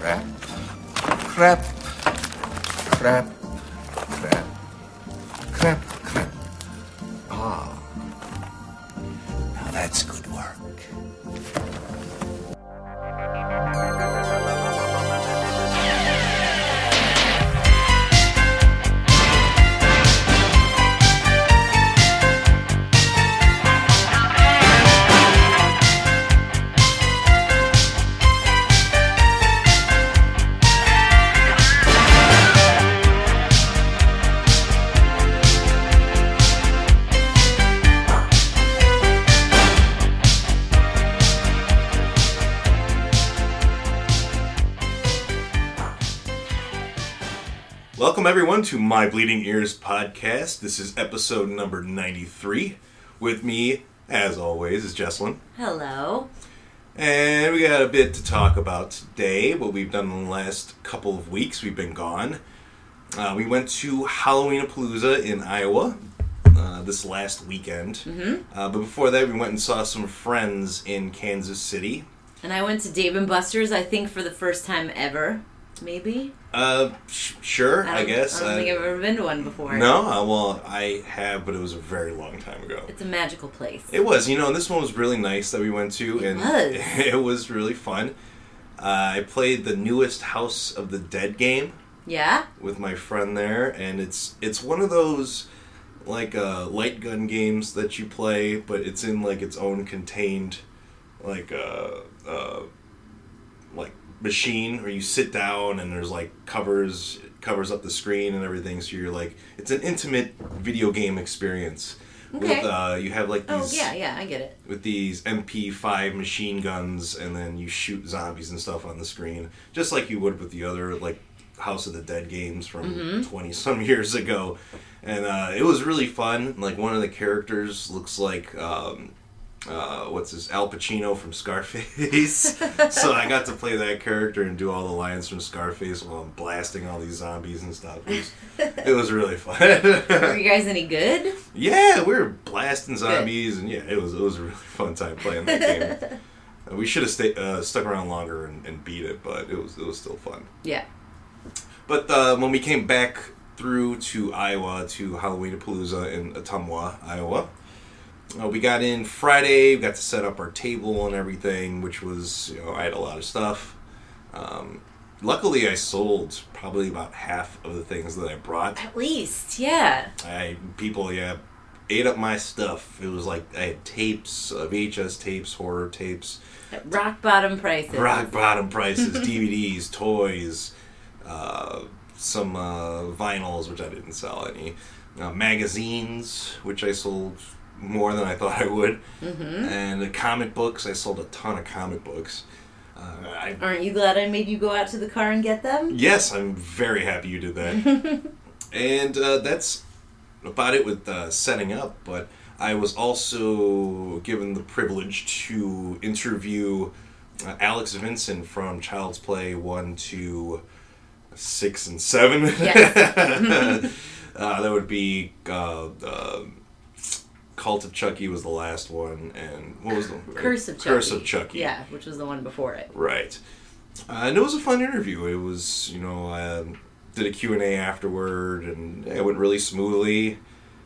Crap. Crap. Crap. Everyone to My Bleeding Ears podcast. This is episode number 93. With me, as always, is Jesslyn. Hello. And we got a bit to talk about today, what we've done in the last couple of weeks. We've been gone. Uh, we went to Halloween-a-Palooza in Iowa uh, this last weekend. Mm-hmm. Uh, but before that, we went and saw some friends in Kansas City. And I went to Dave and Buster's, I think, for the first time ever. Maybe? Uh, sh- sure, I, don't- guess. I don't think I've ever been to one before. no, uh, well, I have, but it was a very long time ago. It's a magical place. It was, you know, and this one was really nice that we went to, It and was. it was really fun. Uh, I played the newest House of the Dead game yeah? with my friend there, and it's it's one of those like uh, light gun games that you play, but it's in like its own contained like uh, uh, like machine where you sit down and there's like covers covers up the screen and everything, so you're like it's an intimate video game experience. Okay. With, uh, you have like these Oh, these yeah, yeah, I get it. with these MP5 machine guns, and then you shoot zombies and stuff on the screen, just like you would with the other like House of the Dead games from twenty some years ago. And uh, it was really fun. Like one of the characters looks like um, uh, what's this Al Pacino from Scarface. so I got to play that character and do all the lines from Scarface while I'm blasting all these zombies and stuff. It was, it was really fun. Were you guys any good? Yeah, we were blasting zombies, and yeah, it was it was a really fun time playing that game. We should have stayed uh, stuck around longer and, and beat it, but it was it was still fun. Yeah. But uh, when we came back through to Iowa to Halloween Palooza in Ottumwa, Iowa, uh, we got in Friday. We got to set up our table and everything, which was you know I had a lot of stuff. Um, luckily, I sold probably about half of the things that I brought. At least, yeah. I people yeah ate up my stuff. It was like I had tapes, uh, VHS tapes, horror tapes, At rock bottom prices. rock bottom prices, DVDs, toys, uh, some uh, vinyls which I didn't sell any, uh, magazines which I sold more than I thought I would, Mm-hmm. and the comic books. I sold a ton of comic books. Uh, I, Aren't you glad I made you go out to the car and get them? Yes, I'm very happy you did that. and uh, that's about it with uh, setting up. But I was also given the privilege to interview uh, Alex Vincent from Child's Play 1 to 6 and 7. Yes. uh, that would be uh, Cult of Chucky was the last one. And what was the Curse of Chucky. Curse of Chucky. Yeah, which was the one before it. Right. Uh, and it was a fun interview. It was, you know, I did a Q&A afterward, and it went really smoothly.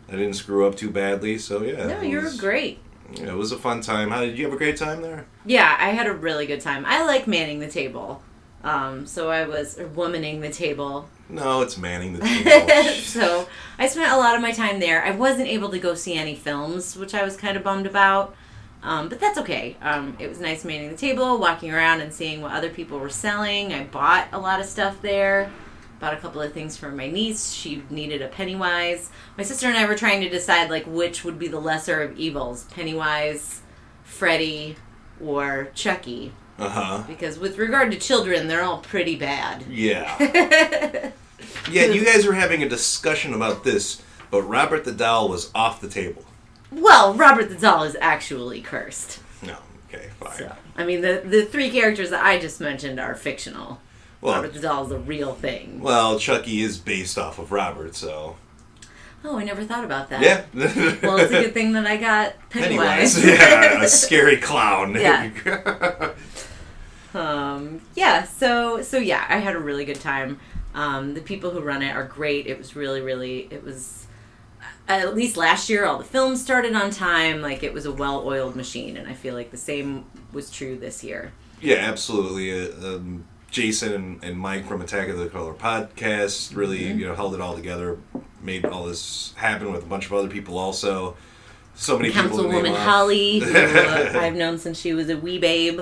I didn't screw up too badly, so yeah. No, you were great. yeah, It was a fun time. How did you have a great time there? Yeah, I had a really good time. I like manning the table. Um, so I was womaning the table. No, it's manning the table. so I spent a lot of my time there. I wasn't able to go see any films, which I was kind of bummed about. Um, but that's okay. Um, it was nice manning the table, walking around and seeing what other people were selling. I bought a lot of stuff there. Bought a couple of things for my niece. She needed a Pennywise. My sister and I were trying to decide like which would be the lesser of evils, Pennywise, Freddy, or Chucky. Uh huh. Because with regard to children, they're all pretty bad. Yeah. Yeah, you guys were having a discussion about this, but Robert the Doll was off the table. Well, Robert the Doll is actually cursed. No, okay, fine. So, I mean, the the three characters that I just mentioned are fictional. Well, Robert the Doll is a real thing. well, Chucky is based off of Robert, so Oh, I never thought about that. yeah. Well, it's a good thing that I got Pennywise. yeah, a scary clown. Yeah. Um, yeah, So so yeah, I had a really good time. Um, the people who run it are great. It was really really it was at least last year all the films started on time. Like it was a well-oiled machine, and I feel like the same was true this year. Yeah, absolutely. Uh, um, Jason and, and Mike from Attack of the Color podcast really Mm-hmm. you know held it all together, made all this happen with a bunch of other people also. So many people. Councilwoman. Holly, who uh, I've known since she was a wee babe.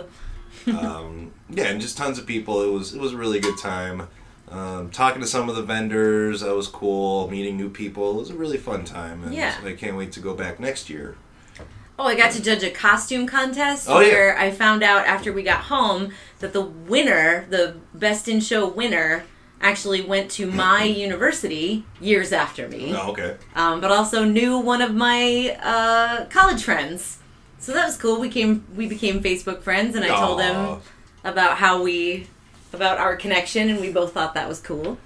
Um, yeah, and just tons of people. It was it was a really good time. Um, talking to some of the vendors, that was cool. Meeting new people, it was a really fun time. And Yeah. I can't wait to go back next year. Oh, I got to judge a costume contest Oh, yeah. where I found out after we got home that the winner, the best in show winner, actually went to my university years after me, Oh, okay. um, but also knew one of my uh, college friends. So that was cool. We came, we became Facebook friends, and I told Aw. him about how we, about our connection, and we both thought that was cool.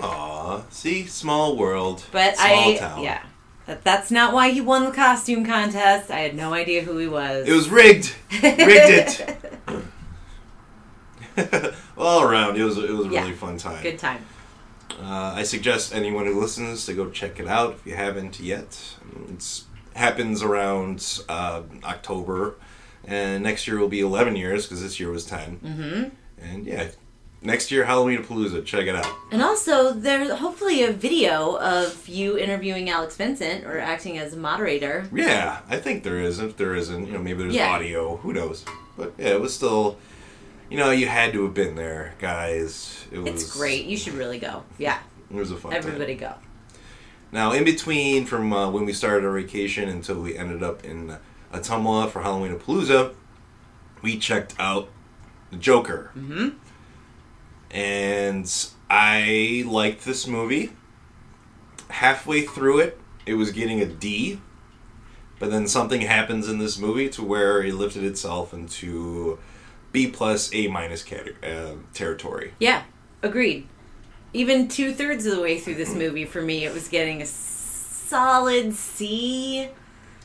Aw, see, small world, But small I, town. yeah, that, that's not why he won the costume contest. I had no idea who he was. It was rigged. Rigged it. All around, it was it was a Yeah. really fun time. Good time. Uh, I suggest anyone who listens to go check it out if you haven't yet. It happens around uh, October, and next year will be 11 years because this year was 10. Mm-hmm. And yeah, next year Halloween Palooza. Check it out. And also, there's hopefully a video of you interviewing Alex Vincent or acting as a moderator. Yeah, I think there is. If there isn't, you know, maybe there's Yeah. audio. Who knows? But yeah, it was still. You know, you had to have been there, guys. It was It's great. You should really go. Yeah, It was a fun time. everybody go. Now, in between from uh, when we started our vacation until we ended up in Ottumwa for Halloween Palooza, we checked out the Joker. Mm-hmm. And I liked this movie. Halfway through it, it was getting a D. But then something happens in this movie to where it lifted itself into B plus A minus cate- uh, territory. Yeah, agreed. Even two thirds of the way through this movie, for me, it was getting a solid C,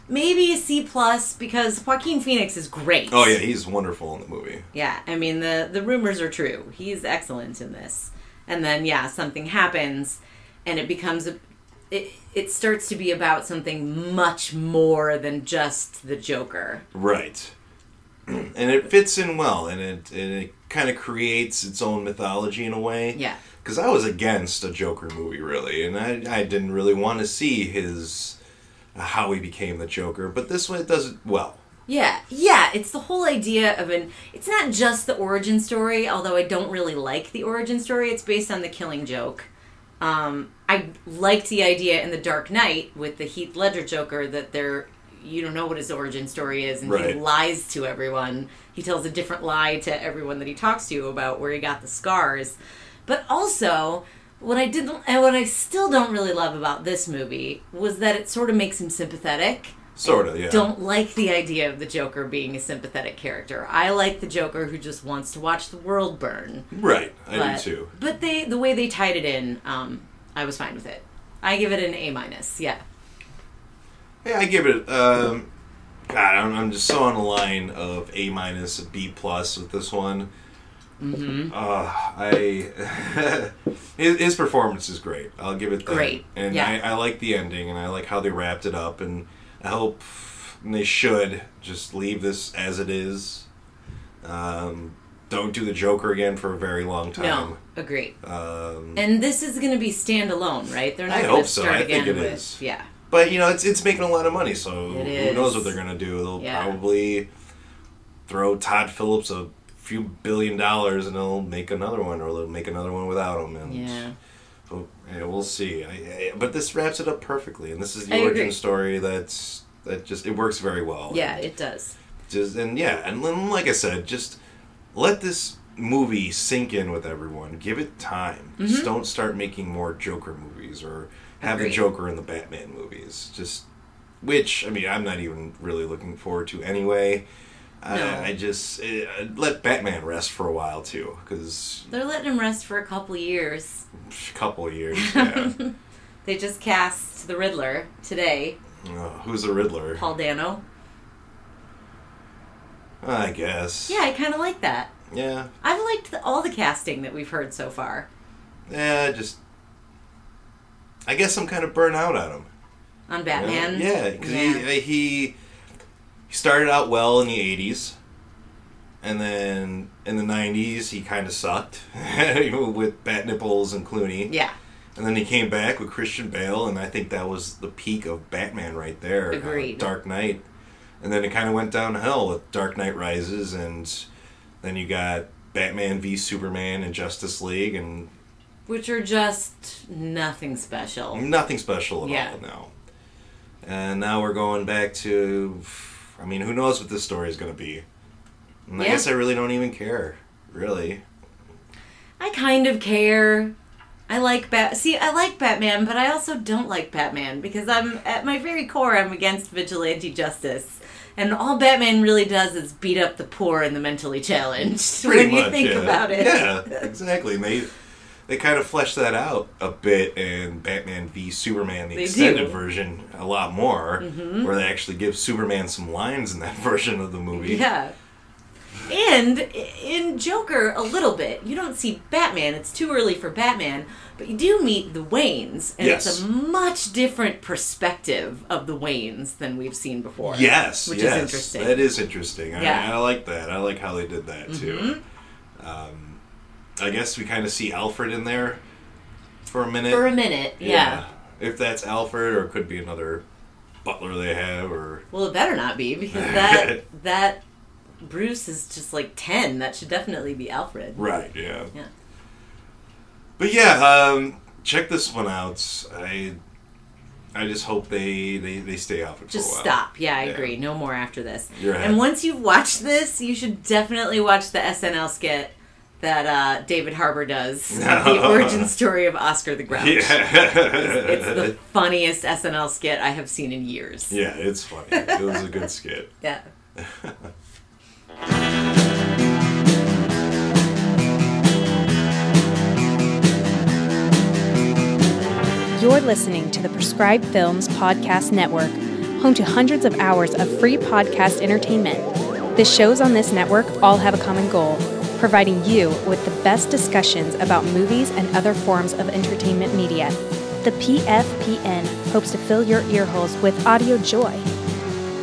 maybe a C plus, because Joaquin Phoenix is great. Oh yeah, he's wonderful in the movie. Yeah, I mean the the rumors are true. He's excellent in this. And then yeah, something happens and it becomes a it it starts to be about something much more than just the Joker. Right. And it fits in well, and it and it kind of creates its own mythology in a way. Yeah. Because I was against a Joker movie, really, and I I didn't really want to see his how he became the Joker, but this one it does it well. Yeah, yeah, it's the whole idea of an it's not just the origin story, although I don't really like the origin story. It's based on the killing joke. Um, I liked the idea in The Dark Knight with the Heath Ledger Joker that there you don't know what his origin story is and he lies to everyone. He tells a different lie to everyone that he talks to about where he got the scars. But also, what I didn't and what I still don't really love about this movie was that it sort of makes him sympathetic Sort of, yeah. don't like the idea of the Joker being a sympathetic character. I like the Joker who just wants to watch the world burn. Right, I but, do too. But they, the way they tied it in, um, I was fine with it. I give it an A minus. Yeah. Yeah, I give it. Um, God, I'm, I'm just so on the line of A minus, B plus with this one. Mm-hmm. Uh, I his, his performance is great. I'll give it that. Great, and yeah. I, I like the ending, and I like how they wrapped it up, and I hope and they should just leave this as it is. Um, don't do the Joker again for a very long time. No, agree. Um, And this is going to be standalone, right? They're not I going hope to so. start I think again it with is. yeah. But you know, it's it's making a lot of money, so It who knows what they're gonna do? They'll Yeah. probably throw Todd Phillips a few billion dollars, and they'll make another one, or they'll make another one without him. And Yeah. so, yeah, we'll see. I, I, but this wraps it up perfectly, and this is the I origin agree. story that's that just it works very well. Yeah, it does. Just and yeah, and then, like I said, just let this movie sink in with everyone. Give it time. Just don't start making more Joker movies or have the Mm-hmm. Joker in the Batman movies. Just which I mean, I'm not even really looking forward to anyway. No. I, I just uh, let Batman rest for a while too, because They're letting him rest for a couple years. a couple years. Yeah. They just cast the Riddler today, Uh, who's the Riddler? Paul Dano. I guess. Yeah, I kind of like that. Yeah, I've liked the, all the casting that we've heard so far yeah, just. I guess I'm kind of burnt out on him. on Batman. Yeah, because Yeah. he he he started out well in the '80s, and then in the '90s he kind of sucked with Bat Nipples and Clooney. yeah, And then he came back with Christian Bale, and I think that was the peak of Batman right there. uh, Agreed. Dark Knight. And then it kind of went downhill with Dark Knight Rises, and then you got Batman v Superman and Justice League, and which are just nothing special. nothing special at Yeah. all now. And now we're going back to. I mean, who knows what this story is going to be? And I Yeah. guess I really don't even care. Really. I kind of care. I like Bat. See, I like Batman, but I also don't like Batman because I'm at my very core I'm against vigilante justice, and all Batman really does is beat up the poor and the mentally challenged. Pretty when you much, think yeah. about it, Yeah, exactly. And they they kind of fleshed that out a bit in Batman v Superman, the They extended do. Mm-hmm. version, a lot more, where they actually give Superman some lines in that version of the movie. Yeah. And in Joker, a little bit. You don't see Batman, it's too early for Batman, but you do meet the Waynes, and Yes. it's a much different perspective of the Waynes than we've seen before. Yes, Which yes, is interesting. That is interesting. I, Yeah. I like that. I like how they did that too. Mm-hmm. Um, I guess we kind of see Alfred in there for a minute. For a minute, yeah. If that's Alfred, or it could be another butler they have, or Well, it better not be, because that, that Bruce is just like 10. That should definitely be Alfred. right, yeah. Yeah. But yeah, um, check this one out. I I just hope they they, they stay Alfred Just for a while. Just stop. Yeah, I Yeah. agree. No more after this. And once you've watched this, you should definitely watch the SNL skit that uh, David Harbour does. the origin story of Oscar the Grouch. Yeah. It's the funniest SNL skit I have seen in years. yeah, it's funny. It was a good skit. Yeah. You're listening to the Prescribed Films Podcast Network, home to hundreds of hours of free podcast entertainment. The shows on this network all have a common goal providing you with the best discussions about movies and other forms of entertainment media. The PFPN hopes to fill your earholes with audio joy.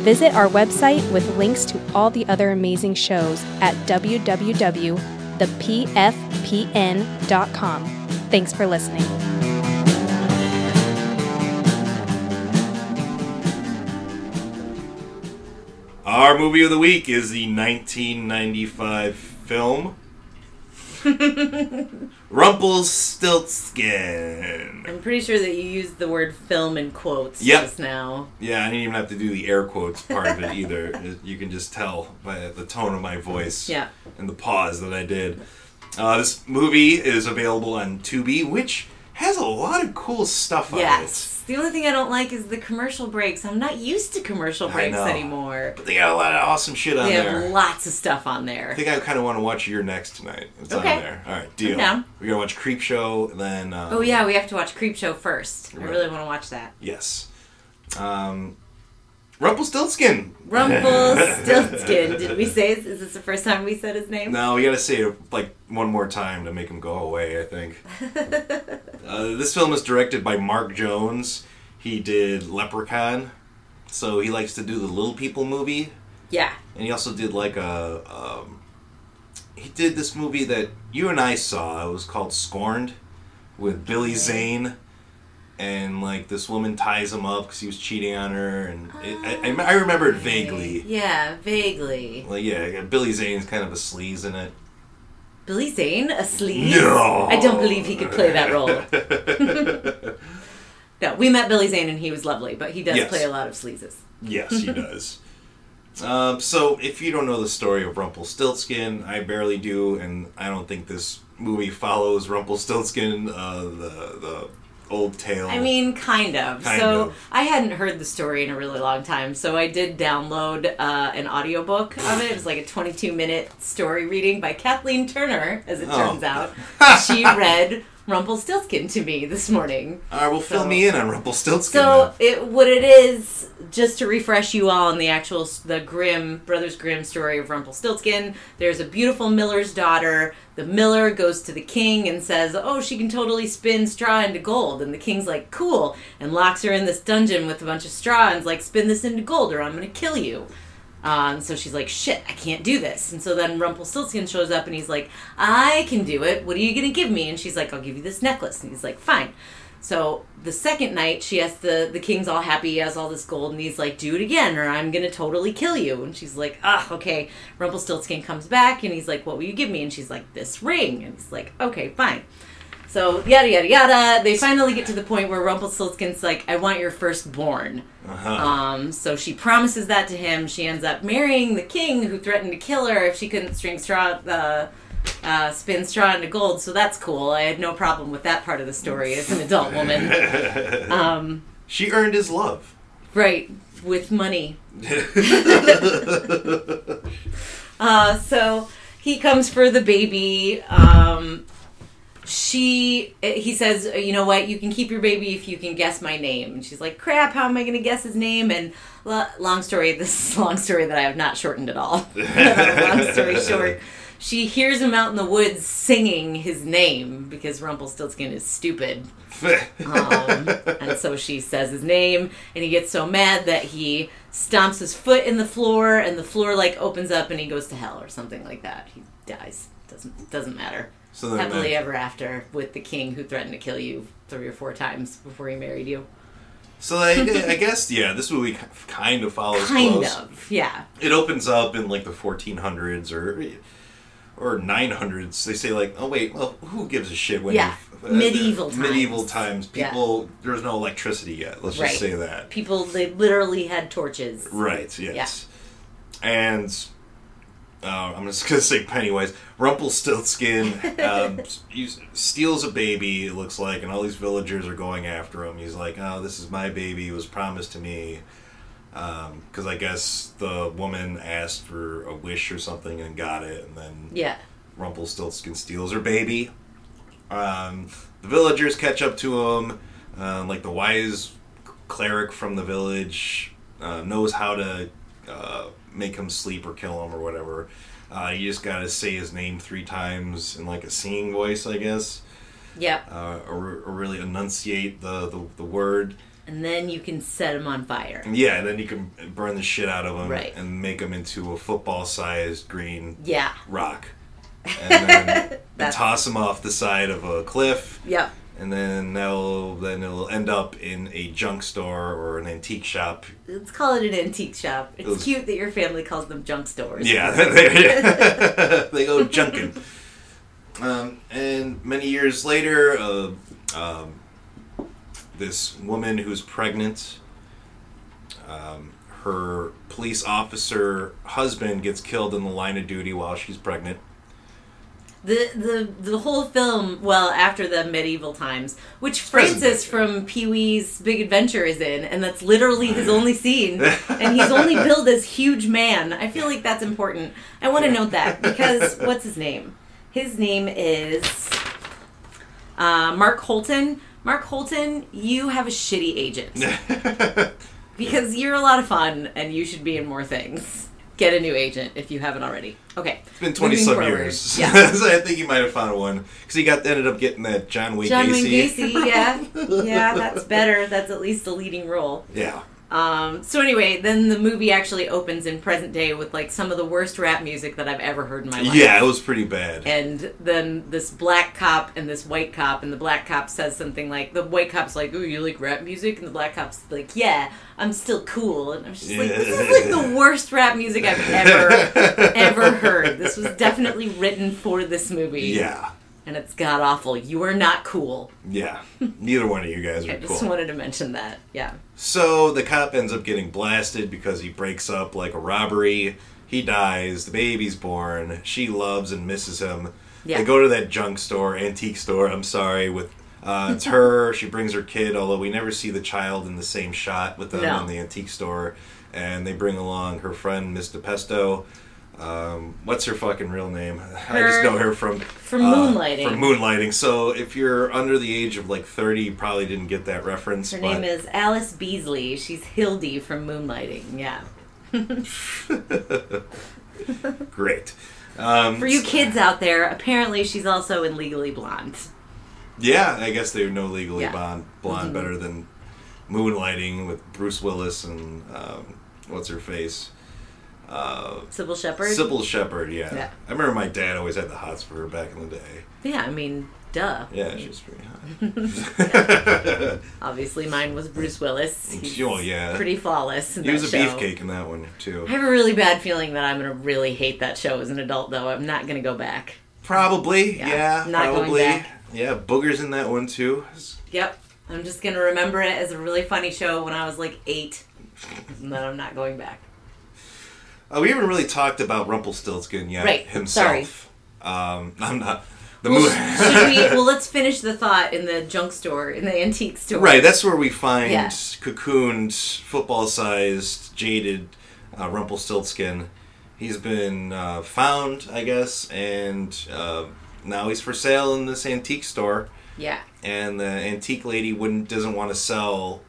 Visit our website with links to all the other amazing shows at www.thepfpn.com. Thanks for listening. Our movie of the week is the 1995 film Rumpelstiltskin. I'm pretty sure that you used the word film in quotes Yep. just now. Yeah, I didn't even have to do the air quotes part of it either. You can just tell by the tone of my voice Yeah. and the pause that I did. Uh, this movie is available on Tubi, which has a lot of cool stuff on it. The only thing I don't like is the commercial breaks. I'm not used to commercial breaks anymore. But they got a lot of awesome shit on They there. They have lots of stuff on there. I think I kind of want to watch You're Next tonight. It's Okay. on there. All right, deal. We're gonna watch Creep Show, then. Um, Oh yeah, we have to watch Creep Show first. I really want to watch that. Yes. Um, Rumpelstiltskin. Rumpelstiltskin. Did we say? Is this the first time we said his name? No, we gotta say it like one more time to make him go away. I think. uh, this film is directed by Mark Jones. He did Leprechaun, so he likes to do the Little People movie, Yeah. and he also did like a. Um, he did this movie that you and I saw. It was called Scorned, with Billy Zane. And like this woman ties him up because he was cheating on her, and it, I, I, I remember it vaguely. Yeah, vaguely. Like yeah, Billy Zane's kind of a sleaze in it. Billy Zane, a sleaze? No. I don't believe he could play that role. no, we met Billy Zane and he was lovely, but he does Yes. play a lot of sleazes. Yes, he does. Um, so, if you don't know the story of Rumpelstiltskin, I barely do, and I don't think this movie follows Rumpelstiltskin, uh, the the old tale. I mean, kind of. Kind so of. I hadn't heard the story in a really long time, so I did download uh, an audiobook of it. It was like a 22 minute story reading by Kathleen Turner, as it Oh. turns out. she read Rumpelstiltskin to me this morning. All right, well, fill me in on Rumpelstiltskin. So then. it what it is, just to refresh you all on the actual the Grimm Brothers Grimm story of Rumpelstiltskin. There's a beautiful miller's daughter. The miller goes to the king and says, "Oh, she can totally spin straw into gold." And the king's like, "Cool," and locks her in this dungeon with a bunch of straw and's like, "Spin this into gold, or I'm gonna kill you." And so she's like, shit, I can't do this. And so then Rumpelstiltskin shows up and he's like, I can do it. What are you going to give me? And she's like, I'll give you this necklace. And he's like, fine. So the second night, she has the, the king's all happy, he has all this gold, and he's like, do it again or I'm going to totally kill you. And she's like, ah, okay. Rumpelstiltskin comes back and he's like, what will you give me? And she's like, this ring. And he's like, okay, fine. So yada yada yada. They finally get to the point where Rumpelstiltskin's like, "I want your firstborn." Uh-huh. Um, so she promises that to him. She ends up marrying the king, who threatened to kill her if she couldn't string straw, uh, uh, spin straw into gold. So that's cool. I had no problem with that part of the story as an adult woman. Um, she earned his love. right, with money. Uh, so he comes for the baby. Um, she, he says, you know what? You can keep your baby if you can guess my name. And she's like, crap. How am I going to guess his name? And lo- long story. This is a long story that I have not shortened at all. long story short. She hears him out in the woods singing his name because Rumpelstiltskin is stupid. Um, and so she says his name, and he gets so mad that he stomps his foot in the floor, and the floor like opens up, and he goes to hell or something like that. He dies. Doesn't doesn't matter. so Happily ever after with the king who threatened to kill you three or four times before he married you. So I, I guess yeah, this movie kind of follows Kind close. of, yeah. It opens up in like the 1400s or or 900s. They say like, oh wait, well, who gives a shit when Yeah. you- uh, Medieval medieval times. times? Yeah. People, there was no electricity yet. Let's Right. just say that. People they literally had torches. Right. Yes. And uh, I'm just gonna say Pennywise. Rumpelstiltskin um, steals a baby. It looks like, and all these villagers are going after him. He's like, "Oh, this is my baby. It was promised to me." Because I guess the woman asked for a wish or something and got it, and then Yeah. Rumpelstiltskin steals her baby. Um, the villagers catch up to him. Uh, like the wise cleric from the village uh, knows how to uh, make him sleep or kill him or whatever. Uh, you just gotta say his name three times in like a singing voice, I guess, Yep. uh, or, or really enunciate the, the, the word. And then you can set them on fire. Yeah, and then you can burn the shit out of them Right. and make them into a football-sized green Yeah. rock, and then and toss them off the side of a cliff, Yep. and then that'll then it'll end up in a junk store or an antique shop. Let's call it an antique shop. It's Those- cute that your family calls them junk stores. Yeah, they, they go junking. Um, and many years later, uh, um, this woman who's pregnant, um, her police officer husband gets killed in the line of duty while she's pregnant. The the the whole film, well, after the medieval times, which present Francis from Pee Wee's Big Adventure is in, and that's literally his only scene, and he's only billed as huge man. I feel like that's important. I want to note that because what's his name? His name is uh, Mark Holton. Mark Holton, you have a shitty agent because you're a lot of fun, and you should be in more things. Get a new agent if you haven't already. Okay, It's been twenty Moving some forward. years. Yeah. so I think he might have found one because he got ended up getting that John Wayne John Wayne Gacy. Gacy, yeah, yeah, that's better. That's at least a leading role. Yeah. Um, so anyway, then the movie actually opens in present day with like some of the worst rap music that I've ever heard in my life. Yeah, it was pretty bad. And then this black cop and this white cop, and the black cop says something like, the white cop's like, "Ooh, you like rap music?" And the black cop's like, "Yeah, I'm still cool." And I'm just like, "This is like the worst rap music I've ever, ever heard." This was definitely written for this movie. yeah. And it's god awful. You are not cool. Yeah. Neither one of you guys are cool. I are just cool. wanted to mention that. Yeah. So the cop ends up getting blasted because he breaks up like a robbery. He dies. The baby's born. She loves and misses him. Yeah. They go to that junk store, antique store. I'm sorry, with uh, it's her. she brings her kid, although we never see the child in the same shot with them No. in the antique store. And they bring along her friend, Miss DiPesto. Um, what's her fucking real name? I just know her from From uh, Moonlighting. From Moonlighting. So if you're under the age of like 30, you probably didn't get that reference. Her name is Allyce Beasley. She's Hildy from Moonlighting. Yeah. great. Um, For you kids out there, apparently she's also in Legally Blonde. Yeah, I guess they know Legally Yeah. Blonde, blonde Mhm. better than Moonlighting with Bruce Willis and um, what's her face, uh, Cybill Shepherd. Cybill Shepherd. Yeah. Yeah. I remember my dad always had the hots for her back in the day. Yeah, I mean, duh. Yeah, she was pretty hot. Obviously, mine was Bruce Willis. He's Oh, yeah. pretty flawless. In he was a show. beefcake in that one too. I have a really bad feeling that I'm gonna really hate that show as an adult, though. I'm not gonna go back. Probably, Yeah, yeah, not going probably. back. Yeah, boogers in that one too. Yep, I'm just gonna remember it as a really funny show when I was like eight, and then I'm not going back. Uh, we haven't really talked about Rumpelstiltskin yet Right, himself. Um, I'm not. The Well, mo- should we, well, let's finish the thought in the junk store, in the antique store. Right, that's where we find Yeah. cocooned, football-sized, jaded uh, Rumpelstiltskin. He's been uh, found, I guess, and uh, now he's for sale in this antique store. Yeah. And the antique lady wouldn't doesn't want to sell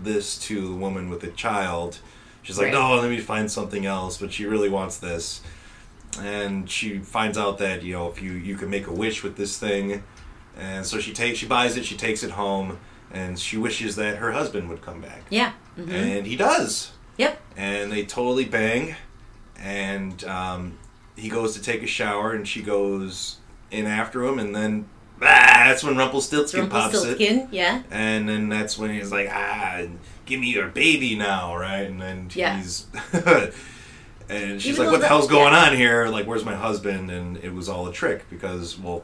this to the woman with the child. She's like, Right. no, let me find something else. But she really wants this, and she finds out that you know if you you can make a wish with this thing, and so she takes she buys it, she takes it home, and she wishes that her husband would come back, Yeah. hmm and he does, Yep. and they totally bang, and um, he goes to take a shower, and she goes in after him, and then. That's when Rumpelstiltskin pops it. Yeah. And then that's when he's like, ah, give me your baby now, right? And then Yeah. he's. and she's Even like, what the hell's going yeah. on here? Like, where's my husband? And it was all a trick because, well,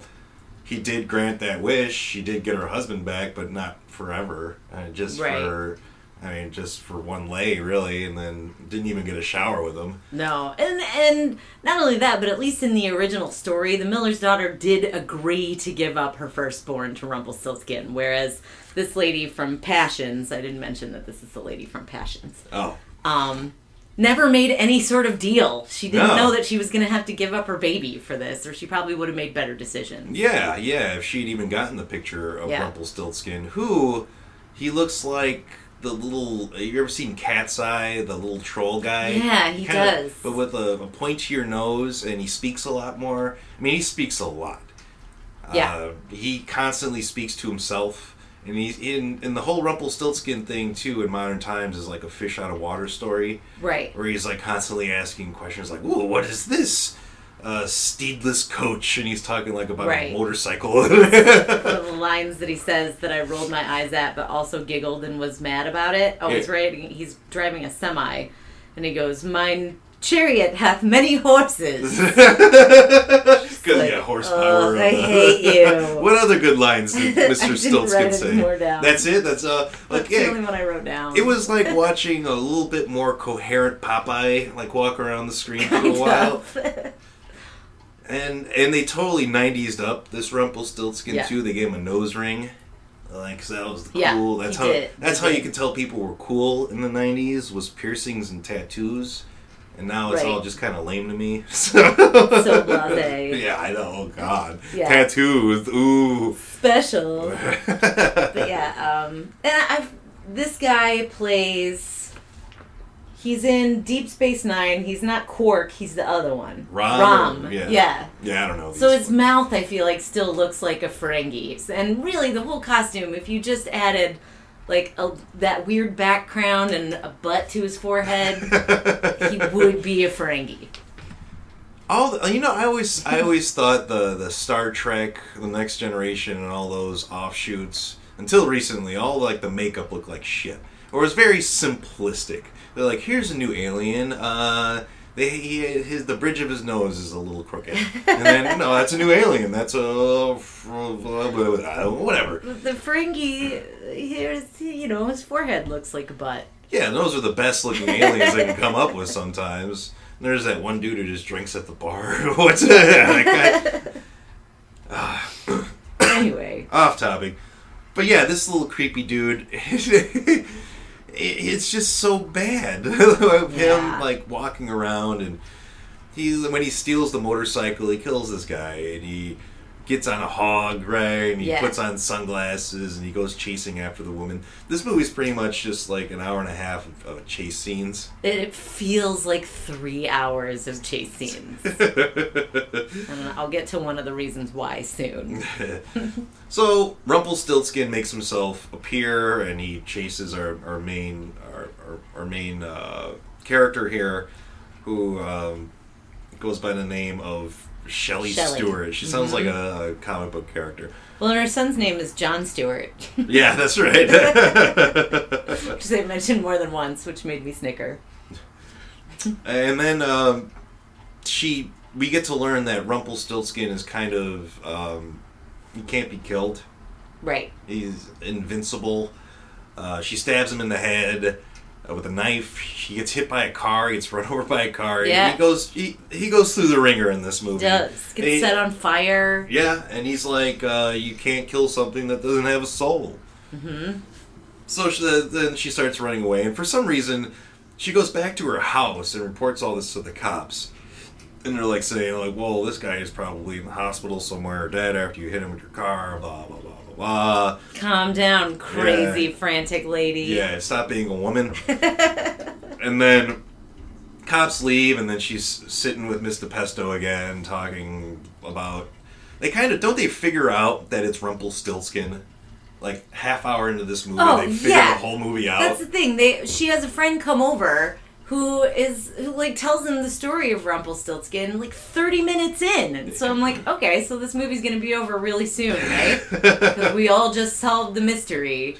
he did grant that wish. She did get her husband back, but not forever. Uh, just Right. for. I mean, just for one lay, really, and then didn't even get a shower with him. No, and and not only that, but at least in the original story, the miller's daughter did agree to give up her firstborn to Rumpelstiltskin, whereas this lady from Passions, I didn't mention that this is the lady from Passions, Oh, um, never made any sort of deal. She didn't No. know that she was going to have to give up her baby for this, or she probably would have made better decisions. Yeah, yeah. If she'd even gotten the picture of Yeah. Rumpelstiltskin, who he looks like the little. You ever seen Cat's Eye, the little troll guy? Yeah, he Kinda- does. But with a, a pointier nose, and he speaks a lot more. I mean, he speaks a lot. Yeah. Uh, he constantly speaks to himself. And he's in in the whole Rumpelstiltskin thing too. In modern times, is like a fish out of water story Right. where he's like constantly asking questions like, "Ooh, what is this?" Uh, steedless coach, and he's talking like about Right. a motorcycle. One of the lines that he says that I rolled my eyes at, but also giggled and was mad about it. Oh, he's Yeah. riding. He's driving a semi, and he goes, "Mine chariot hath many horses." Because Like, yeah, horsepower. "Ugh, I hate you." what other good lines did Mr. Stiltskin say? more down. That's it. That's uh, like That's the only one I wrote down. It was like watching a little bit more coherent Popeye, like walk around the screen for a while. And and they totally '90s up this Rumpelstiltskin Yeah. too. They gave him a nose ring, like that was the Yeah, cool. That's how did. that's He how you could tell people were cool in the '90s was piercings and tattoos, and now it's Right. all just kind of lame to me. So, blasé. Yeah, I know. Oh God, Yeah. tattoos. Ooh. special. but yeah, um, and I, I've this guy plays. He's in Deep Space Nine. He's not Quark. He's the other one. Rom, Rom. yeah. yeah. yeah, I don't know. So his ones. mouth, I feel like, still looks like a Ferengi. And really, the whole costume, if you just added like a, that weird background and a butt to his forehead, he would be a Ferengi. all the, you know i always i always thought the the star trek the next generation and all those offshoots until recently all like the makeup looked like shit or it was very simplistic they're like here's a new alien uh they, he, his the bridge of his nose is a little crooked, and then no, that's a new alien. That's a whatever. The Ferengi, here's you know his forehead looks like a butt. Yeah, those are the best looking aliens they can come up with sometimes. And there's that one dude who just drinks at the bar. What's that guy? Anyway, off topic. But yeah, this little creepy dude, it's just so bad him Yeah. like walking around and he when he steals the motorcycle, he kills this guy, and he gets on a hog, right? And he Yeah. puts on sunglasses, and he goes chasing after the woman. This movie's pretty much just like an hour and a half of, of chase scenes. It feels like three hours of chase scenes. and I'll get to one of the reasons why soon. So Rumpelstiltskin makes himself appear, and he chases our, our main our, our, our main uh, character here, who um, goes by the name of Shelley Shelley. Stewart. She sounds like a, a comic book character. Well, and her son's name is John Stewart, Yeah, that's right. which they mentioned more than once, which made me snicker. and then um, she, we get to learn that Rumpelstiltskin is kind of um, he can't be killed. Right. He's invincible. Uh, she stabs him in the head uh, with a knife. He gets hit by a car. He gets run over by a car. Yeah. He goes. He, he goes through the wringer in this movie. Does gets He- set on fire. Yeah, and he's like, uh, "You can't kill something that doesn't have a soul." Mm-hmm. So she, then she starts running away, and for some reason, she goes back to her house and reports all this to the cops. And they're like saying, like, "Well, this guy is probably in the hospital somewhere, or dead after you hit him with your car." Blah blah blah blah. Calm down, crazy, Yeah. frantic lady. Yeah, stop being a woman. and then cops leave, and then she's sitting with Miss DiPesto again, talking about. They kind of don't they figure out that it's Rumpelstiltskin? Like half hour into this movie, Oh, they figure yeah. the whole movie out. That's the thing. They she has a friend come over who is who like tells them the story of Rumpelstiltskin like 30 minutes in. And so I'm like, okay, so this movie's going to be over really soon, right? Cuz we all just solved the mystery.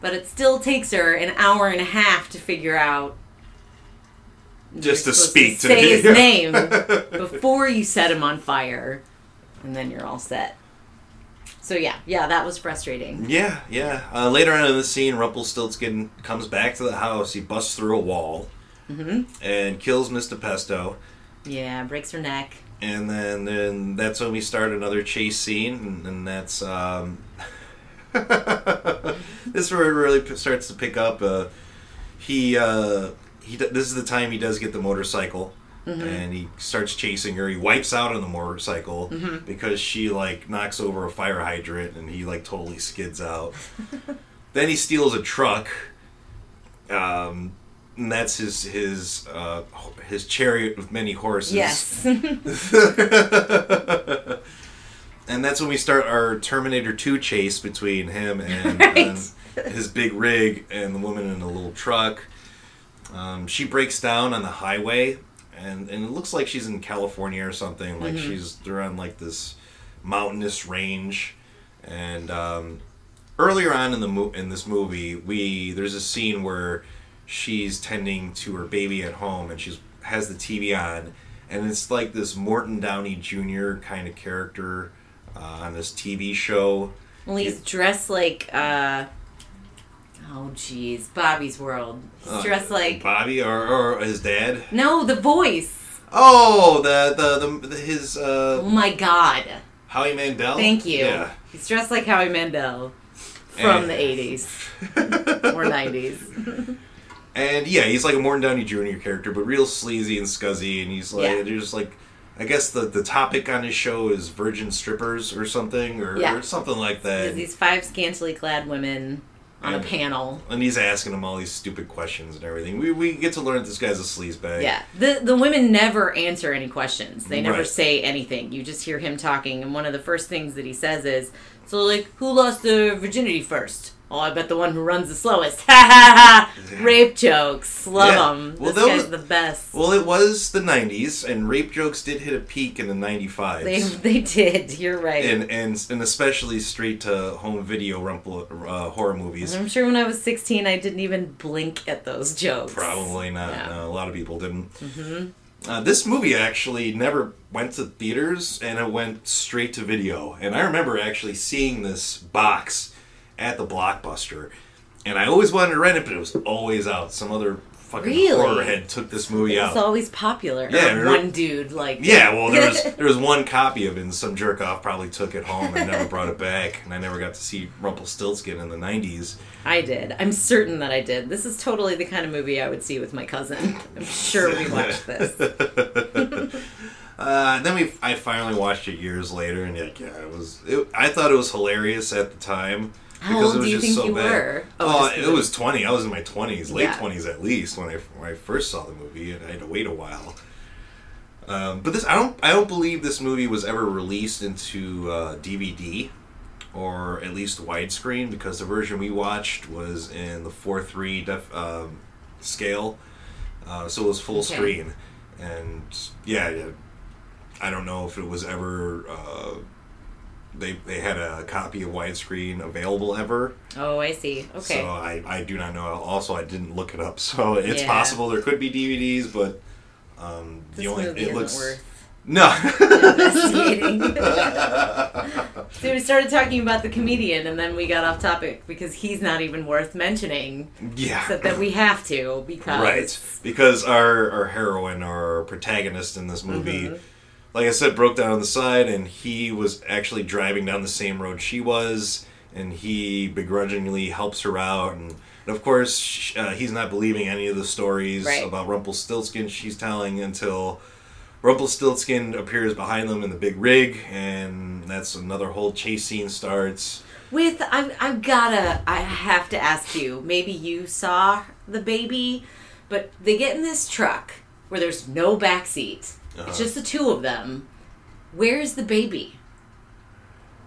But it still takes her an hour and a half to figure out Just to speak to say his name before you set him on fire and then you're all set. So yeah, yeah, that was frustrating. Yeah, yeah. Uh, later on in the scene, Rumpelstiltskin comes back to the house. He busts through a wall Mm-hmm. and kills Mr. Pesto. Yeah, breaks her neck. and then then that's when we start another chase scene and, and that's um this is where it really p- starts to pick up uh he uh he d- this is the time he does get the motorcycle and he starts chasing her he wipes out on the motorcycle because she like knocks over a fire hydrant and he like totally skids out then he steals a truck um and that's his his uh, his chariot with many horses. Yes. and that's when we start our Terminator 2 chase between him and, Right. and his big rig and the woman in the little truck. Um, she breaks down on the highway, and, and it looks like she's in California or something. Like Mm-hmm. she's they're on like this mountainous range, and um, earlier on in the mo- in this movie, we there's a scene where she's tending to her baby at home, and she's has the TV on, and it's like this Morton Downey Jr. kind of character uh, on this TV show. Well, he's dressed like, uh, oh, jeez, Bobby's World. He's Uh, dressed like, Bobby or, or his dad. no, the voice. Oh, the the, the, the his Oh uh, my God. Howie Mandel. Thank you. Yeah. He's dressed like Howie Mandel from And- the 80s or 90s. And yeah, he's like a Morton Downey Jr. character, but real sleazy and scuzzy. And he's like, Yeah. there's like, I guess the the topic on his show is virgin strippers or something, or, Yeah. or something like that. There's these five scantily clad women on a panel. and he's asking them all these stupid questions and everything. We, we get to learn that this guy's a sleazebag. Yeah, the the women never answer any questions. They never Right. say anything. You just hear him talking, and one of the first things that he says is, "So like, who lost their virginity first? Oh, I bet the one who runs the slowest." Ha ha ha! Rape jokes, love Yeah. them. Well, this that guy's was- the best. Well, it was the '90s, and rape jokes did hit a peak in the '95s. they they did. You're right. and, and and especially straight to home video rumple, uh, horror movies. I'm sure when I was 16, I didn't even blink at those jokes. Probably not. Yeah. No, a lot of people didn't. Mm-hmm. Uh, this movie actually never went to theaters, and it went straight to video. And I remember actually seeing this box at the Blockbuster, and I always wanted to rent it, but it was always out. Some other fucking Really? horror head took this movie out. It's always popular. Yeah, Or one dude like Yeah, well, there was there was one copy of it, and some jerk off probably took it home and never brought it back, and I never got to see Rumpelstiltskin in the '90s. I did. I'm certain that I did. This is totally the kind of movie I would see with my cousin. I'm sure we watched this. Uh, then we, I finally watched it years later, and yeah, yeah it was. It, I thought it was hilarious at the time How because old it was do you just think so you bad. were? Oh, Oh, it was twenty. I was in my twenties, late Yeah. twenties at least, when I when I first saw the movie, and I had to wait a while. Um, but this, I don't, I don't believe this movie was ever released into uh, DVD or at least widescreen because the version we watched was in the four three def, um, scale, uh, so it was full Okay. screen, and yeah, yeah, I don't know if it was ever. Uh, they, they had a copy of widescreen available ever. Oh, I see. Okay. So I, I do not know. Also, I didn't look it up. So it's Yeah. possible there could be DVDs, but um, this the only it looks worth no. investigating. so we started talking about the comedian, and then we got off topic because he's not even worth mentioning. yeah. Except that we have to because Right, because our our heroine, our protagonist in this movie, Mm-hmm. Like I said, broke down on the side, and he was actually driving down the same road she was, and he begrudgingly helps her out, and, and of course uh, he's not believing any of the stories Right. about Rumpelstiltskin she's telling until Rumpelstiltskin appears behind them in the big rig, and that's another whole chase scene starts. With I've, I've gotta I have to ask you. Maybe you saw the baby, but they get in this truck where there's no back seat. Uh-huh. It's just the two of them. Where's the baby?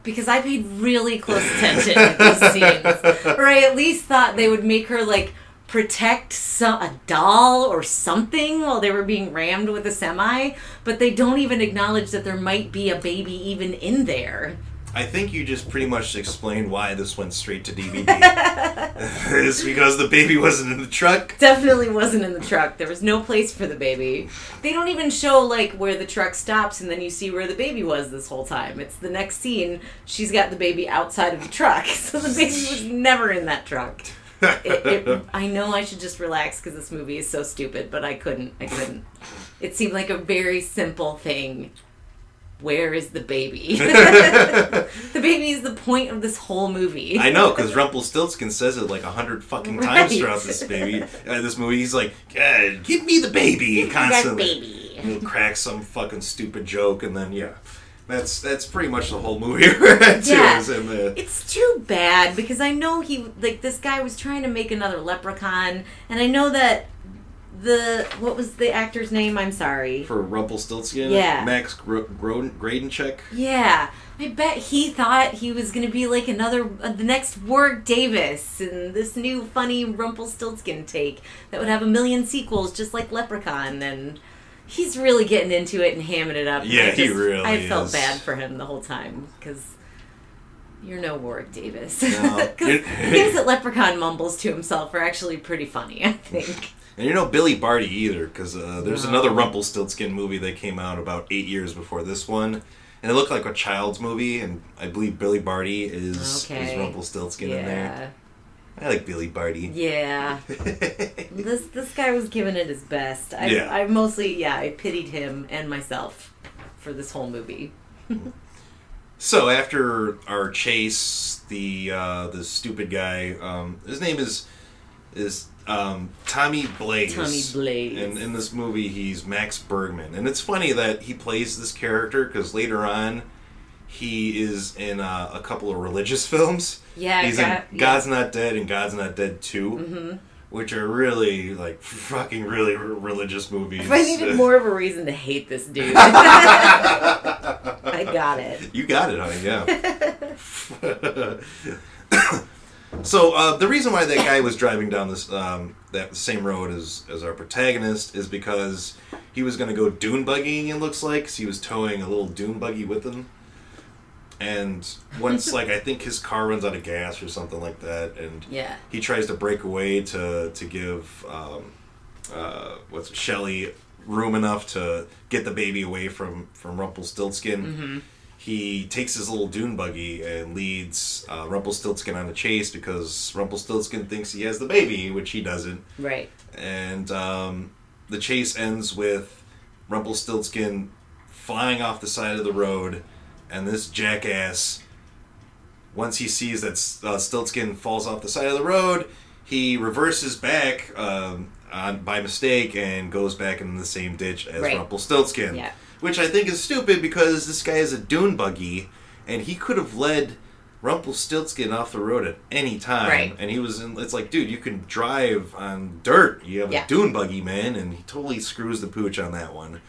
Because I paid really close attention to these scenes, or I at least thought they would make her like protect some, a doll or something while they were being rammed with a semi. But they don't even acknowledge that there might be a baby even in there. I think you just pretty much explained why this went straight to DVD. it's because the baby wasn't in the truck. definitely wasn't in the truck. There was no place for the baby. They don't even show like where the truck stops and then you see where the baby was this whole time. It's the next scene. She's got the baby outside of the truck, so the baby was never in that truck. It, it, I know I should just relax because this movie is so stupid, but I couldn't. I couldn't. It seemed like a very simple thing. Where is the baby? the baby is the point of this whole movie. I know, because Rumpelstiltskin says it like a hundred fucking times throughout this baby. Uh, this movie, he's like, "Give me the baby!" That constantly. baby. And he'll crack some fucking stupid joke, and then yeah, that's that's pretty much the whole movie. too, Yeah. in the- It's too bad because I know he like this guy was trying to make another leprechaun and I know that the what was the actor's name? I'm sorry. for Rumpelstiltskin. Yeah. Max Gro- Gro- Grodenchik. Yeah. I bet he thought he was going to be like another uh, the next Warwick Davis and this new funny Rumpelstiltskin take that would have a million sequels just like Leprechaun and he's really getting into it and hamming it up. Yeah, I he really I felt is. bad for him the whole time cuz you're no Warwick Davis. No. 'Cause things that Leprechaun mumbles to himself are actually pretty funny, I think. And you know Billy Barty either, because uh, there's No. another Rumpelstiltskin movie that came out about eight years before this one, and it looked like a child's movie, and I believe Billy Barty is, Okay. is Rumpelstiltskin in there. I like Billy Barty. Yeah. This this guy was giving it his best. I, Yeah. I mostly, yeah, I pitied him and myself for this whole movie. So after our chase, the uh, the stupid guy, um, his name is is um, Tommy Blaze. Tommy Blaze. And in this movie, he's Max Bergman, and it's funny that he plays this character because later on, he is in uh, a couple of religious films. Yeah, he's God- in yeah. God's Not Dead and God's Not Dead 2 which are really like fucking really r- religious movies. If I needed more of a reason to hate this dude, I got it. You got it, honey. Yeah. So uh, the reason why that guy was driving down this um, that same road as as our protagonist is because he was going to go dune buggying. It looks like 'cause he was towing a little dune buggy with him. And once, like, I think his car runs out of gas or something like that, and Yeah. he tries to break away to to give um, uh, what's Shelly room enough to get the baby away from from Rumpelstiltskin. He takes his little dune buggy and leads uh, Rumpelstiltskin on a chase because Rumpelstiltskin thinks he has the baby, which he doesn't. Right. And um, the chase ends with Rumpelstiltskin flying off the side of the road, and this jackass, once he sees that uh, Stiltskin falls off the side of the road, he reverses back um, on, by mistake and goes back in the same ditch as Right. Rumpelstiltskin. Yeah. Which I think is stupid because this guy is a dune buggy, and he could have led Rumpelstiltskin off the road at any time. Right. And he was in. It's like, dude, you can drive on dirt. You have Yeah. a dune buggy, man, and he totally screws the pooch on that one.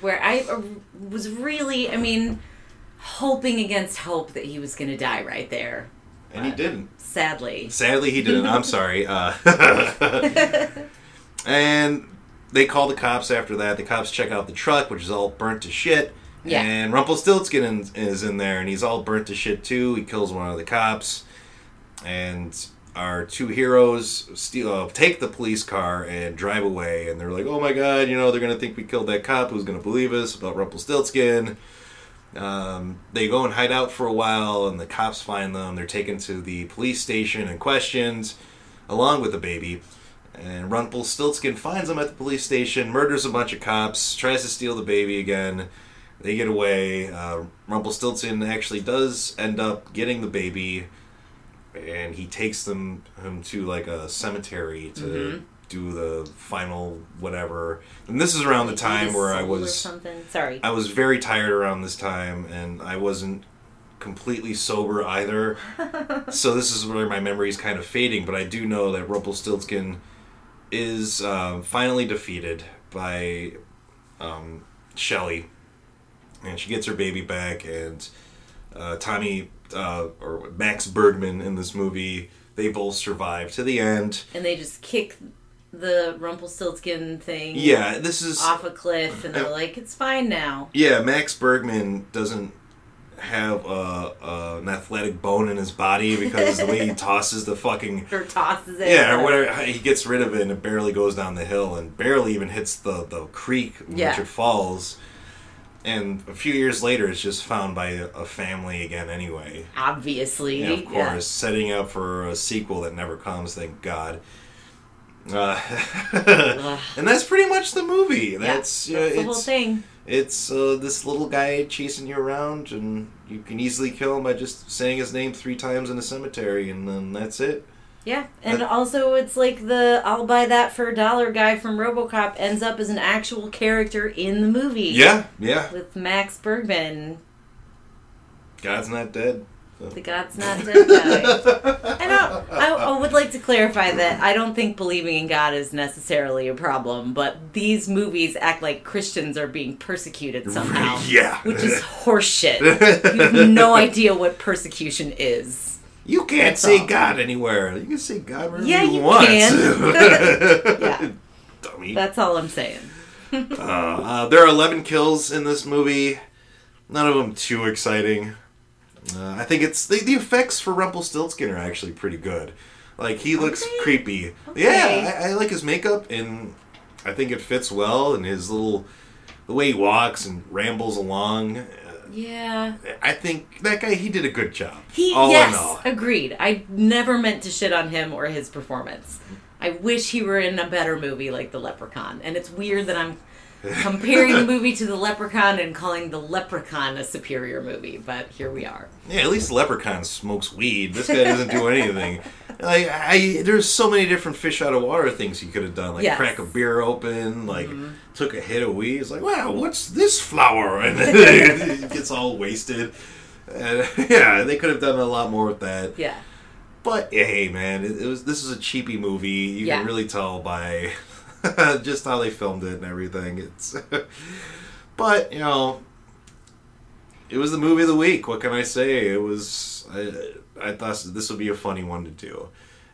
Where I uh, was really, I mean, hoping against hope that he was going to die right there. And he didn't. Sadly. Sadly, he didn't. I'm sorry. Uh, and they call the cops after that. The cops check out the truck, which is all burnt to shit. Yeah. And Rumpelstiltskin in- is in there, and he's all burnt to shit too. He kills one of the cops, and our two heroes steal, uh, take the police car and drive away. And they're like, "Oh my god, you know they're gonna think we killed that cop. Who's gonna believe us about Rumpelstiltskin?" Um, they go and hide out for a while, and the cops find them. They're taken to the police station and questioned, along with the baby. And Rumpelstiltskin finds them at the police station, murders a bunch of cops, tries to steal the baby again. They get away. Uh, Rumpelstiltskin actually does end up getting the baby, and he takes them him to like a cemetery to do the final whatever. And this is around the time where I was something. Sorry. I was very tired around this time, and I wasn't completely sober either. so this is where my memory is kind of fading. But I do know that Rumpelstiltskin is um, finally defeated by um, Shelley, and she gets her baby back. And uh, Tommy uh, or Max Bergman in this movie, they both survive to the end. and they just kick the Rumpelstiltskin thing Yeah, this is off a cliff, and they're like, "It's fine now." Yeah, Max Bergman doesn't have a, a, an athletic bone in his body because the way he tosses the fucking Or tosses it. yeah, or whatever he gets rid of it and it barely goes down the hill and barely even hits the the creek in Yeah. which it falls. And a few years later, it's just found by a, a family again. Anyway, Obviously, yeah, of course, setting up for a sequel that never comes. Thank God. Uh, and that's pretty much the movie. Yeah, That's, that's uh, the whole thing. It's uh, this little guy chasing you around, and you can easily kill him by just saying his name three times in a cemetery, and then that's it. Yeah, and also it's like the "I'll buy that for a dollar" guy from RoboCop ends up as an actual character in the movie. Yeah, yeah. with Max Bergman, God's not dead. The God's not dead guy. I don't. I, I would like to clarify that I don't think believing in God is necessarily a problem, but these movies act like Christians are being persecuted somehow. Yeah. which is horseshit. you have no idea what persecution is. You can't That's say all. God anywhere. You can see God wherever Yeah, you, you want. can. Yeah, Dummy. that's all I'm saying. Uh, uh, there are 11 kills in this movie. None of them too exciting. Uh, I think it's the, the effects for Rumpelstiltskin are actually pretty good. Like he looks Okay. creepy. Okay. Yeah, I, I like his makeup, and I think it fits well. And his little the way he walks and rambles along. Uh, Yeah. I think that guy he did a good job. He all yes, in all. agreed. I never meant to shit on him or his performance. I wish he were in a better movie like The Leprechaun. And it's weird that I'm comparing the movie to The Leprechaun and calling The Leprechaun a superior movie, but here we are. Yeah, at least Leprechaun smokes weed. This guy doesn't do anything. Like I, there's so many different fish out of water things he could have done, like Yes. crack a beer open, like mm-hmm. took a hit of weed. It's like, wow, what's this flower? And it gets all wasted. And, yeah, they could have done a lot more with that. Yeah. But hey, man, it, it was this is a cheapy movie. You Yeah. can really tell by just how they filmed it and everything. It's, but you know, it was the movie of the week. What can I say? It was. I, I thought this would be a funny one to do,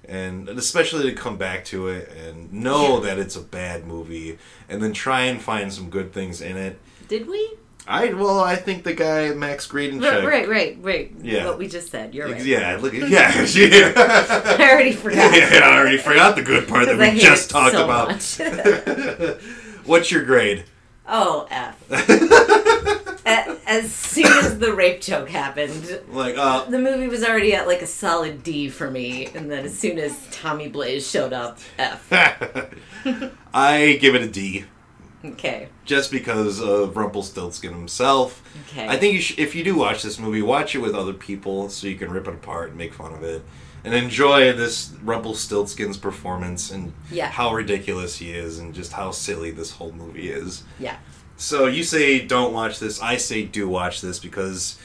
and especially to come back to it and know that it's a bad movie, and then try and find some good things in it. Did we? I well, I think the guy Max Grodenchik. Right, right, right, right. Yeah. What we just said. You're right. Yeah, look yeah, yeah. I already forgot. Yeah, I already forgot the good part that we just talked so about. What's your grade? oh, F. as soon as the rape joke happened, Like, uh, the movie was already at like a solid D for me, and then as soon as Tommy Blaze showed up, F. I give it a D. Okay. just because of Rumpelstiltskin himself. Okay. I think you sh- if you do watch this movie, watch it with other people so you can rip it apart and make fun of it. And enjoy this Rumpelstiltskin's performance and Yeah. how ridiculous he is and just how silly this whole movie is. Yeah. So you say don't watch this. I say do watch this because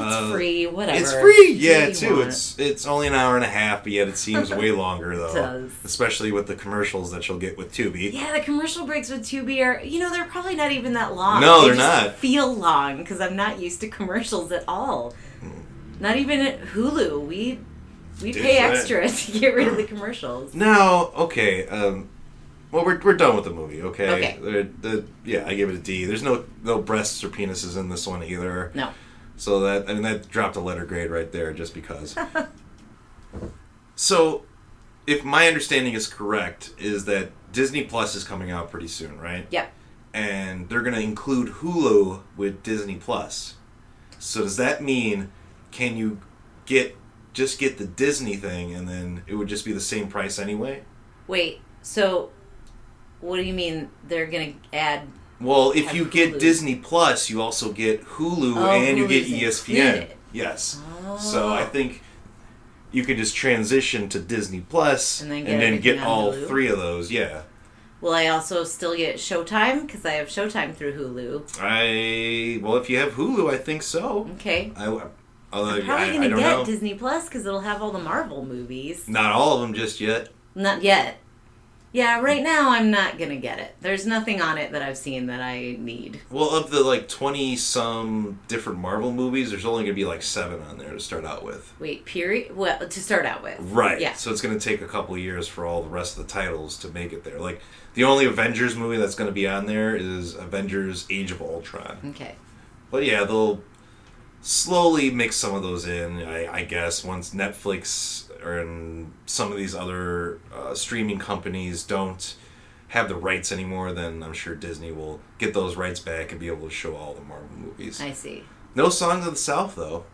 It's uh, free, whatever. It's free, yeah, what too. It's it's only an hour and a half, but yet it seems way longer though. does. Especially with the commercials that you'll get with Tubi. Yeah, the commercial breaks with Tubi are, you know, they're probably not even that long. No, They they're just not. Feel long because I'm not used to commercials at all. Not even at Hulu. We we Dude, pay right. extra to get rid of the commercials. Now, okay. Um, well, we're, we're done with the movie. Okay. Okay. The, the, yeah, I give it a D. There's no no breasts or penises in this one either. No. So that I mean that dropped a letter grade right there just because. so, if my understanding is correct, is that Disney Plus is coming out pretty soon, right? Yep. And they're going to include Hulu with Disney Plus. So does that mean can you get just get the Disney thing and then it would just be the same price anyway? Wait. So, what do you mean they're gonna add? Well, if you get Disney Plus, you also get Hulu Oh, and you get ESPN. Yes. Oh. So I oh. think you could just transition to Disney Plus And then and get then get all Hulu? three of those. Yeah. Will I also still get Showtime because I have Showtime through Hulu? I well, if you have Hulu, I think so. Okay. I, although I'm probably I, I gonna get know. Disney Plus because it'll have all the Marvel movies. Not all of them just yet. Not yet. Yeah, right now I'm not gonna get it. There's nothing on it that I've seen that I need. Well, of the like twenty some different Marvel movies, there's only gonna be like seven on there to start out with. Wait, period. Well, to start out with, Right. Yeah. So it's going to take a couple of years for all the rest of the titles to make it there. Like the only Avengers movie that's going to be on there is Avengers: Age of Ultron. Okay. But yeah, they'll slowly mix some of those in. I, I guess once Netflix and some of these other uh, streaming companies don't have the rights anymore, then I'm sure Disney will get those rights back and be able to show all the Marvel movies. I see. No Songs of the South though.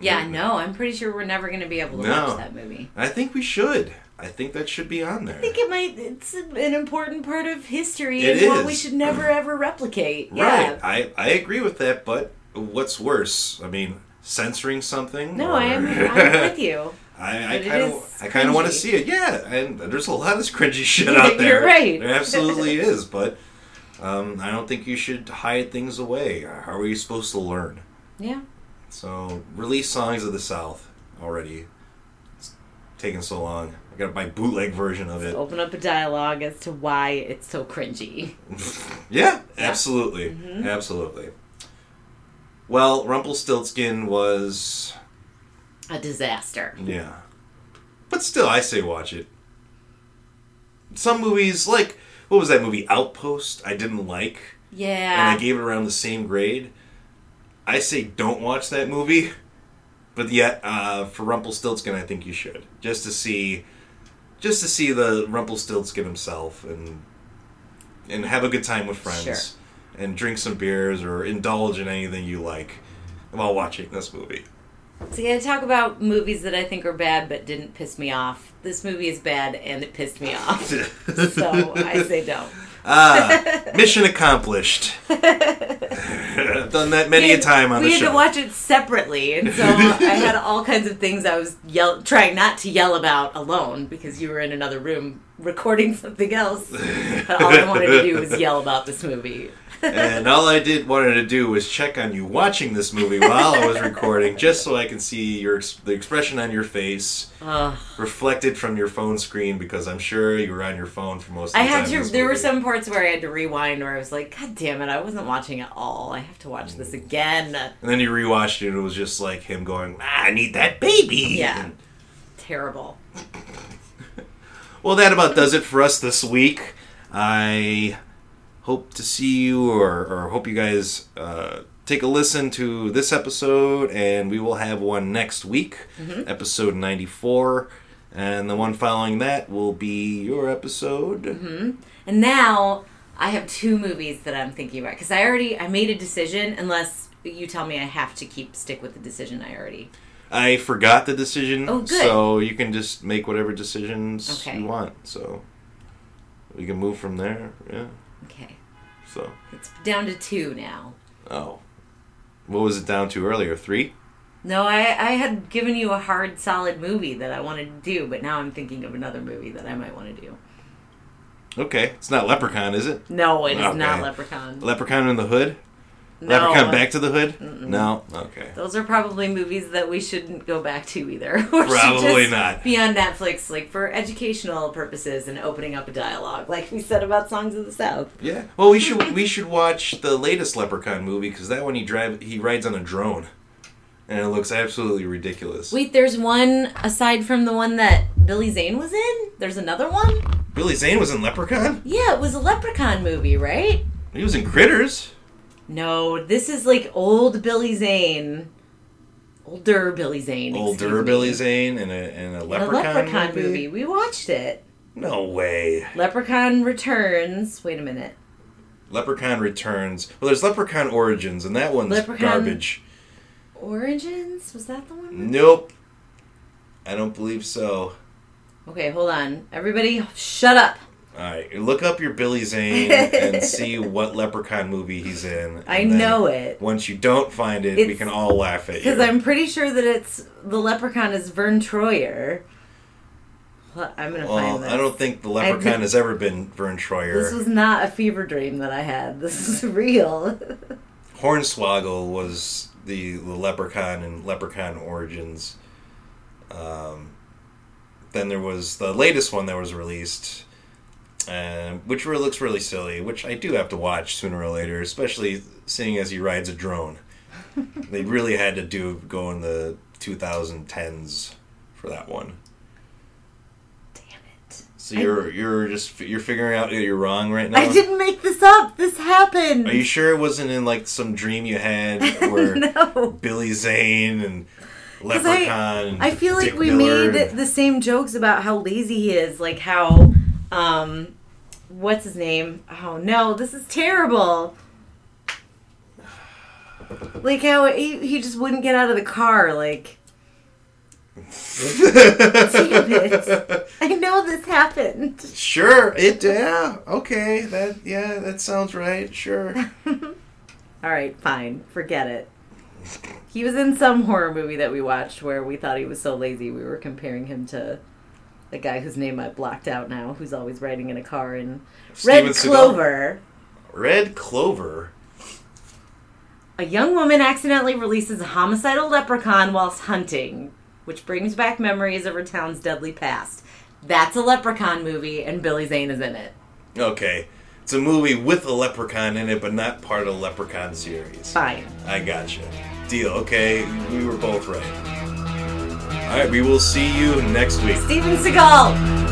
Yeah, no, I'm pretty sure we're never gonna be able to No. watch that movie. I think we should. I think that should be on there. I think it might. It's an important part of history It and what we should never ever replicate. Right. Yeah. I, I agree with that, but what's worse? I mean, censoring something? No, or- I am. I'm with you. I, I kind of I kind of want to see it. Yeah, and there's a lot of cringy shit out there. You're right. There absolutely is, but um, I don't think you should hide things away. How are you supposed to learn? Yeah. So release songs of the South already. It's taking so long. I got my bootleg version of it. Open up a dialogue as to why it's so cringy. Yeah, absolutely, absolutely. Well, Rumpelstiltskin was A disaster. yeah, but still, I say watch it. Some movies, like what was that movie Outpost? I didn't like, Yeah. and I gave it around the same grade. I say don't watch that movie, but yet uh, for Rumpelstiltskin, I think you should just to see, just to see the Rumpelstiltskin himself and and have a good time with friends Sure. and drink some beers or indulge in anything you like while watching this movie. So yeah, talk about movies that I think are bad but didn't piss me off. This movie is bad and it pissed me off. so I say don't. ah, mission accomplished. I've done that many We a time on the show. we had to watch it separately, and so I had all kinds of things I was yell- trying not to yell about alone because you were in another room recording something else. But all I wanted to do was yell about this movie. And all I did wanted to do was check on you watching this movie while I was recording, just so I can see your the expression on your face Ugh. reflected from your phone screen because I'm sure you were on your phone for most. of the I had time to. There were some parts where I had to rewind, where I was like, "God damn it! I wasn't watching it all. I have to watch this again." and then you rewatched it, and it was just like him going, ah, "I need that baby." Yeah. And- Terrible. Well, that about does it for us this week. I hope to see you, or, or hope you guys uh, take a listen to this episode, and we will have one next week, episode 94. And the one following that will be your episode. And now I have two movies that I'm thinking about because I already I made a decision. Unless you tell me I have to keep stick with the decision I already. I forgot the decision, Oh, good. so you can just make whatever decisions Okay. you want. So we can move from there. Yeah. Okay, So it's down to two now. oh, what was it down to earlier? Three. No, I I had given you a hard, solid movie that I wanted to do, but now I'm thinking of another movie that I might want to do. Okay, it's not Leprechaun, is it? No, it is Okay. not Leprechaun. Leprechaun in the Hood. No. Leprechaun Back to the Hood. No. Okay. Those are probably movies that we shouldn't go back to either. Probably not. Be on Netflix, like for educational purposes and opening up a dialogue, like we said about Songs of the South. Yeah. Well, we should we should watch the latest Leprechaun movie because that one he drive he rides on a drone, and it looks absolutely ridiculous. Wait, there's one aside from the one that Billy Zane was in. There's another one. Billy Zane was in Leprechaun. Yeah, it was a Leprechaun movie, right? He was in Critters. No, this is like old Billy Zane, older Billy Zane, Older me. Billy Zane in a in a A Leprechaun, Leprechaun movie? movie. We watched it. No way. Leprechaun Returns. Wait a minute. Leprechaun Returns. Well, there's Leprechaun Origins, and that one's Leprechaun- garbage. Origins? Was that the one? Nope. I don't believe so. Okay, hold on. Everybody, shut up. All right, look up your Billy Zane and see what Leprechaun movie he's in. I know it. Once you don't find it, we can all laugh at you. Because I'm pretty sure that it's the leprechaun is Vern Troyer. I'm gonna Well, find this. I don't think the Leprechaun has ever been Vern Troyer. This was not a fever dream that I had. This is real. Hornswoggle was the, the Leprechaun and Leprechaun Origins. Um, then there was the latest one that was released, uh, which really looks really silly, which I do have to watch sooner or later, especially seeing as he rides a drone. they really had to do go in the 2010s for that one. Damn it! So you're you're just you're figuring out you're wrong right now. I didn't make this up. This happened. Are you sure it wasn't in like some dream you had where no. Billy Zane and Leprechaun? and I feel like we Miller made the same jokes about how lazy he is, like how, um, what's his name? Oh no, this is terrible. Like how he, he just wouldn't get out of the car, like. Damn it. I know this happened. Sure, it yeah okay that yeah that sounds right. Sure. All right, fine. Forget it. He was in some horror movie that we watched where we thought he was so lazy we were comparing him to the guy whose name I blocked out now, who's always riding in a car in Steven Red Seagal? Clover. Red Clover. A young woman accidentally releases a homicidal leprechaun whilst hunting, which brings back memories of her town's deadly past. That's a leprechaun movie, and Billy Zane is in it. Okay, it's a movie with a leprechaun in it, but not part of the Leprechaun series. Fine. I gotcha. Deal. Okay, we were both right. All right, we will see you next week. Steven Seagal!